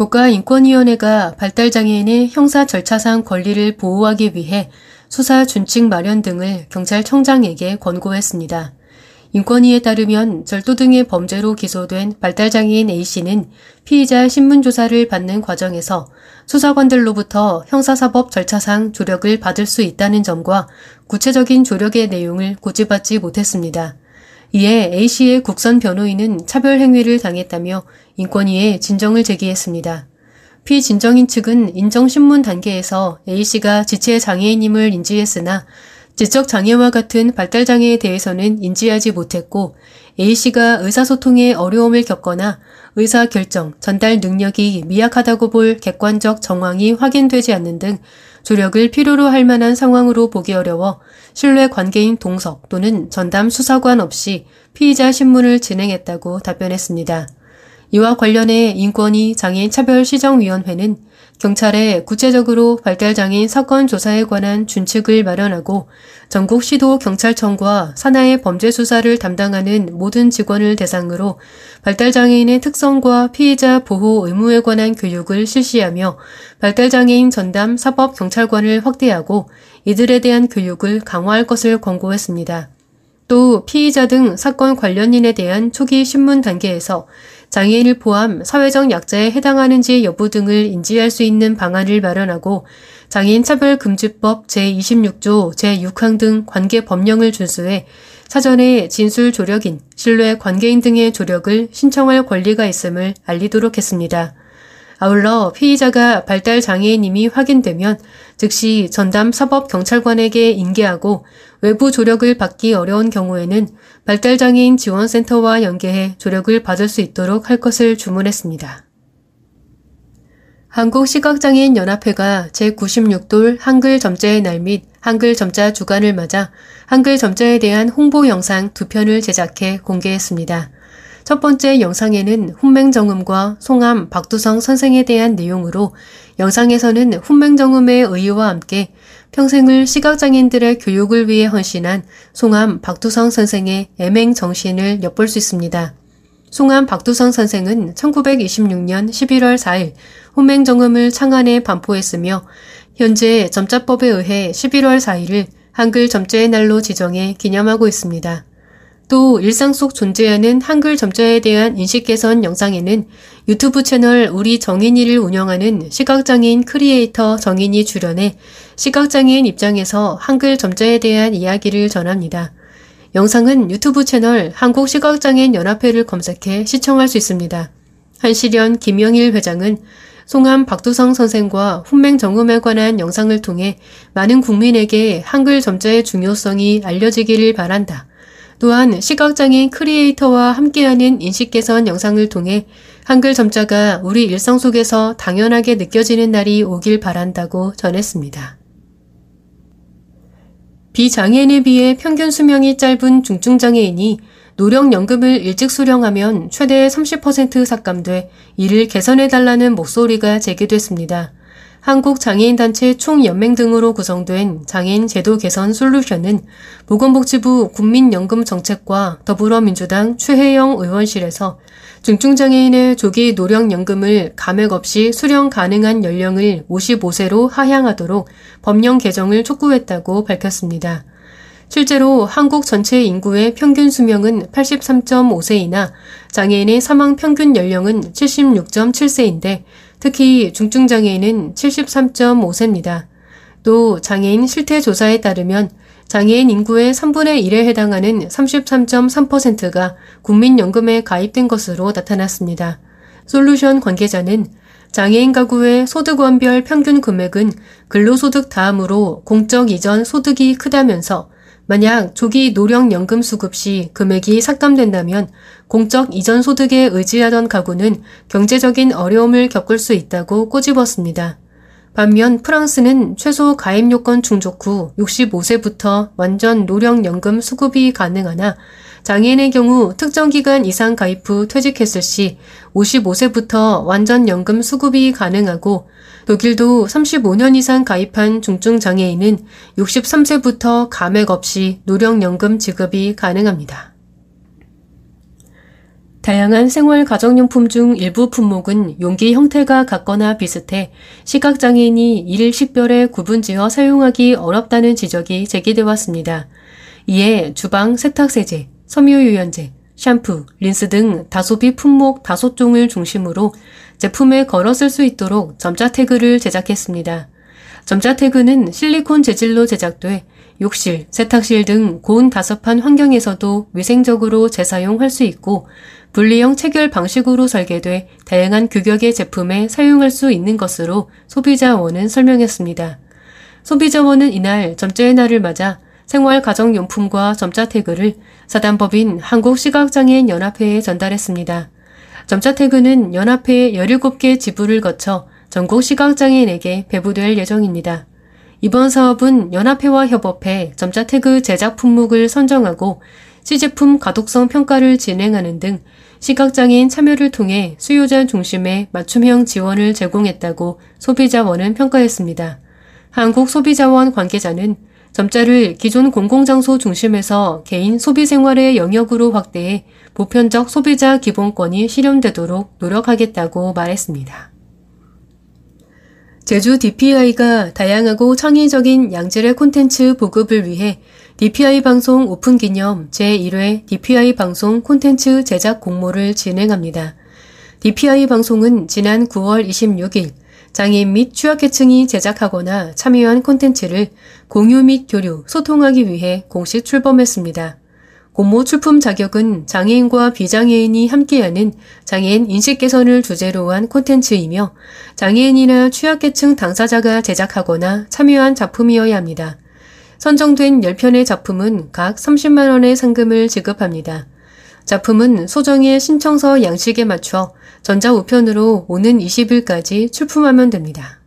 국가인권위원회가 발달장애인의 형사 절차상 권리를 보호하기 위해 수사 준칙 마련 등을 경찰청장에게 권고했습니다. 인권위에 따르면 절도 등의 범죄로 기소된 발달장애인 A씨는 피의자 신문조사를 받는 과정에서 수사관들로부터 형사사법 절차상 조력을 받을 수 있다는 점과 구체적인 조력의 내용을 고지받지 못했습니다. 이에 A씨의 국선 변호인은 차별 행위를 당했다며 인권위에 진정을 제기했습니다. 피진정인 측은 인정신문 단계에서 A씨가 지체 장애인임을 인지했으나 지적 장애와 같은 발달 장애에 대해서는 인지하지 못했고 A씨가 의사소통에 어려움을 겪거나 의사 결정, 전달 능력이 미약하다고 볼 객관적 정황이 확인되지 않는 등 조력을 필요로 할 만한 상황으로 보기 어려워 신뢰 관계인 동석 또는 전담 수사관 없이 피의자 신문을 진행했다고 답변했습니다. 이와 관련해 인권위 장애인 차별시정위원회는 경찰에 구체적으로 발달장애인 사건 조사에 관한 준칙을 마련하고 전국 시도 경찰청과 산하의 범죄 수사를 담당하는 모든 직원을 대상으로 발달장애인의 특성과 피해자 보호 의무에 관한 교육을 실시하며 발달장애인 전담 사법 경찰관을 확대하고 이들에 대한 교육을 강화할 것을 권고했습니다. 또 피의자 등 사건 관련인에 대한 초기 신문 단계에서 장애인을 포함 사회적 약자에 해당하는지 여부 등을 인지할 수 있는 방안을 마련하고 장애인 차별 금지법 제26조 제6항 등 관계 법령을 준수해 사전에 진술 조력인, 신뢰 관계인 등의 조력을 신청할 권리가 있음을 알리도록 했습니다. 아울러 피의자가 발달 장애인임이 확인되면 즉시 전담 사법경찰관에게 인계하고 외부 조력을 받기 어려운 경우에는 발달 장애인 지원센터와 연계해 조력을 받을 수 있도록 할 것을 주문했습니다. 한국시각장애인 연합회가 제96돌 한글 점자의 날 및 한글 점자 주간을 맞아 한글 점자에 대한 홍보 영상 두 편을 제작해 공개했습니다. 첫 번째 영상에는 훈맹정음과 송암 박두성 선생에 대한 내용으로 영상에서는 훈맹정음의 의의와 함께 평생을 시각장애인들의 교육을 위해 헌신한 송암 박두성 선생의 애맹 정신을 엿볼 수 있습니다. 송암 박두성 선생은 1926년 11월 4일 훈맹정음을 창안에 반포했으며 현재 점자법에 의해 11월 4일을 한글 점자의 날로 지정해 기념하고 있습니다. 또 일상 속 존재하는 한글 점자에 대한 인식 개선 영상에는 유튜브 채널 우리 정인이를 운영하는 시각장애인 크리에이터 정인이 출연해 시각장애인 입장에서 한글 점자에 대한 이야기를 전합니다. 영상은 유튜브 채널 한국시각장애인 연합회를 검색해 시청할 수 있습니다. 한시련 김영일 회장은 송암 박두성 선생과 훈맹 정음에 관한 영상을 통해 많은 국민에게 한글 점자의 중요성이 알려지기를 바란다. 또한 시각장애인 크리에이터와 함께하는 인식 개선 영상을 통해 한글 점자가 우리 일상 속에서 당연하게 느껴지는 날이 오길 바란다고 전했습니다. 비장애인에 비해 평균 수명이 짧은 중증장애인이 노령연금을 일찍 수령하면 최대 30% 삭감돼 이를 개선해달라는 목소리가 제기됐습니다. 한국장애인단체 총연맹 등으로 구성된 장애인 제도 개선 솔루션은 보건복지부 국민연금정책과 더불어민주당 최혜영 의원실에서 중증장애인의 조기 노령연금을 감액 없이 수령 가능한 연령을 55세로 하향하도록 법령 개정을 촉구했다고 밝혔습니다. 실제로 한국 전체 인구의 평균 수명은 83.5세이나 장애인의 사망 평균 연령은 76.7세인데 특히 중증장애인은 73.5세입니다. 또 장애인 실태조사에 따르면 장애인 인구의 3분의 1에 해당하는 33.3%가 국민연금에 가입된 것으로 나타났습니다. 솔루션 관계자는 장애인 가구의 소득원별 평균 금액은 근로소득 다음으로 공적 이전 소득이 크다면서 만약 조기 노령연금 수급 시 금액이 삭감된다면 공적 이전 소득에 의지하던 가구는 경제적인 어려움을 겪을 수 있다고 꼬집었습니다. 반면 프랑스는 최소 가입 요건 충족 후 65세부터 완전 노령연금 수급이 가능하나 장애인의 경우 특정 기간 이상 가입 후 퇴직했을 시 55세부터 완전 연금 수급이 가능하고 독일도 35년 이상 가입한 중증 장애인은 63세부터 감액 없이 노령연금 지급이 가능합니다. 다양한 생활 가정용품 중 일부 품목은 용기 형태가 같거나 비슷해 시각장애인이 일 식별에 구분지어 사용하기 어렵다는 지적이 제기돼 왔습니다. 이에 주방 세탁세제, 섬유유연제, 샴푸, 린스 등 다소비 품목 다섯 종을 중심으로 제품에 걸어 쓸 수 있도록 점자 태그를 제작했습니다. 점자 태그는 실리콘 재질로 제작돼 욕실, 세탁실 등 고온 다습한 환경에서도 위생적으로 재사용할 수 있고 분리형 체결 방식으로 설계돼 다양한 규격의 제품에 사용할 수 있는 것으로 소비자원은 설명했습니다. 소비자원은 이날 점자의 날을 맞아 생활 가정용품과 점자 태그를 사단법인 한국시각장애인 연합회에 전달했습니다. 점자 태그는 연합회 17개 지부를 거쳐 전국 시각장애인에게 배부될 예정입니다. 이번 사업은 연합회와 협업해 점자 태그 제작 품목을 선정하고 시제품 가독성 평가를 진행하는 등 시각장애인 참여를 통해 수요자 중심의 맞춤형 지원을 제공했다고 소비자원은 평가했습니다. 한국소비자원 관계자는 점자를 기존 공공장소 중심에서 개인 소비 생활의 영역으로 확대해 보편적 소비자 기본권이 실현되도록 노력하겠다고 말했습니다. 제주 DPI가 다양하고 창의적인 양질의 콘텐츠 보급을 위해 DPI 방송 오픈 기념 제1회 DPI 방송 콘텐츠 제작 공모를 진행합니다. DPI 방송은 지난 9월 26일 장애인 및 취약계층이 제작하거나 참여한 콘텐츠를 공유 및 교류, 소통하기 위해 공식 출범했습니다. 공모 출품 자격은 장애인과 비장애인이 함께하는 장애인 인식 개선을 주제로 한 콘텐츠이며 장애인이나 취약계층 당사자가 제작하거나 참여한 작품이어야 합니다. 선정된 10편의 작품은 각 30만원의 상금을 지급합니다. 작품은 소정의 신청서 양식에 맞춰 전자우편으로 오는 20일까지 출품하면 됩니다.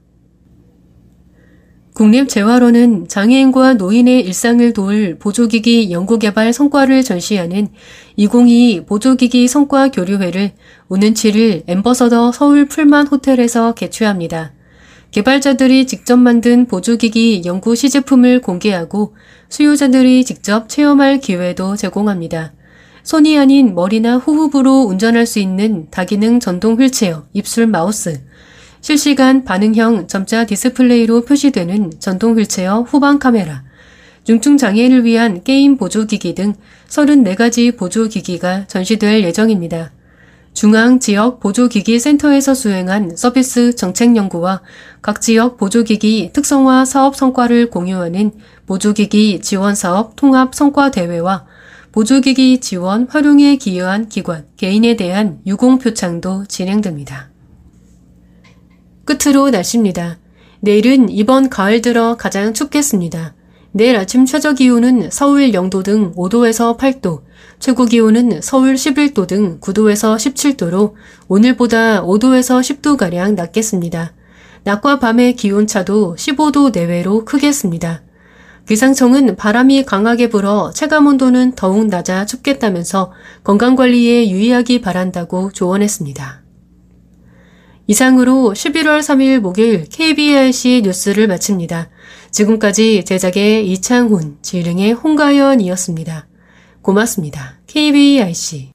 국립재활원은 장애인과 노인의 일상을 도울 보조기기 연구개발 성과를 전시하는 2022 보조기기 성과 교류회를 오는 7일 엠버서더 서울 풀만 호텔에서 개최합니다. 개발자들이 직접 만든 보조기기 연구 시제품을 공개하고 수요자들이 직접 체험할 기회도 제공합니다. 손이 아닌 머리나 호흡으로 운전할 수 있는 다기능 전동 휠체어, 입술 마우스, 실시간 반응형 점자 디스플레이로 표시되는 전동 휠체어 후방 카메라, 중증 장애인을 위한 게임 보조기기 등 34가지 보조기기가 전시될 예정입니다. 중앙 지역 보조기기 센터에서 수행한 서비스 정책 연구와 각 지역 보조기기 특성화 사업 성과를 공유하는 보조기기 지원 사업 통합 성과 대회와 보조기기 지원 활용에 기여한 기관, 개인에 대한 유공 표창도 진행됩니다. 끝으로 날씨입니다. 내일은 이번 가을 들어 가장 춥겠습니다. 내일 아침 최저 기온은 서울 0도 등 5도에서 8도, 최고 기온은 서울 11도 등 9도에서 17도로 오늘보다 5도에서 10도가량 낮겠습니다. 낮과 밤의 기온차도 15도 내외로 크겠습니다. 기상청은 바람이 강하게 불어 체감 온도는 더욱 낮아 춥겠다면서 건강관리에 유의하기 바란다고 조언했습니다. 이상으로 11월 3일 목요일 KBRC 뉴스를 마칩니다. 지금까지 제작의 이창훈, 진행의 홍가연이었습니다. 고맙습니다. KBRC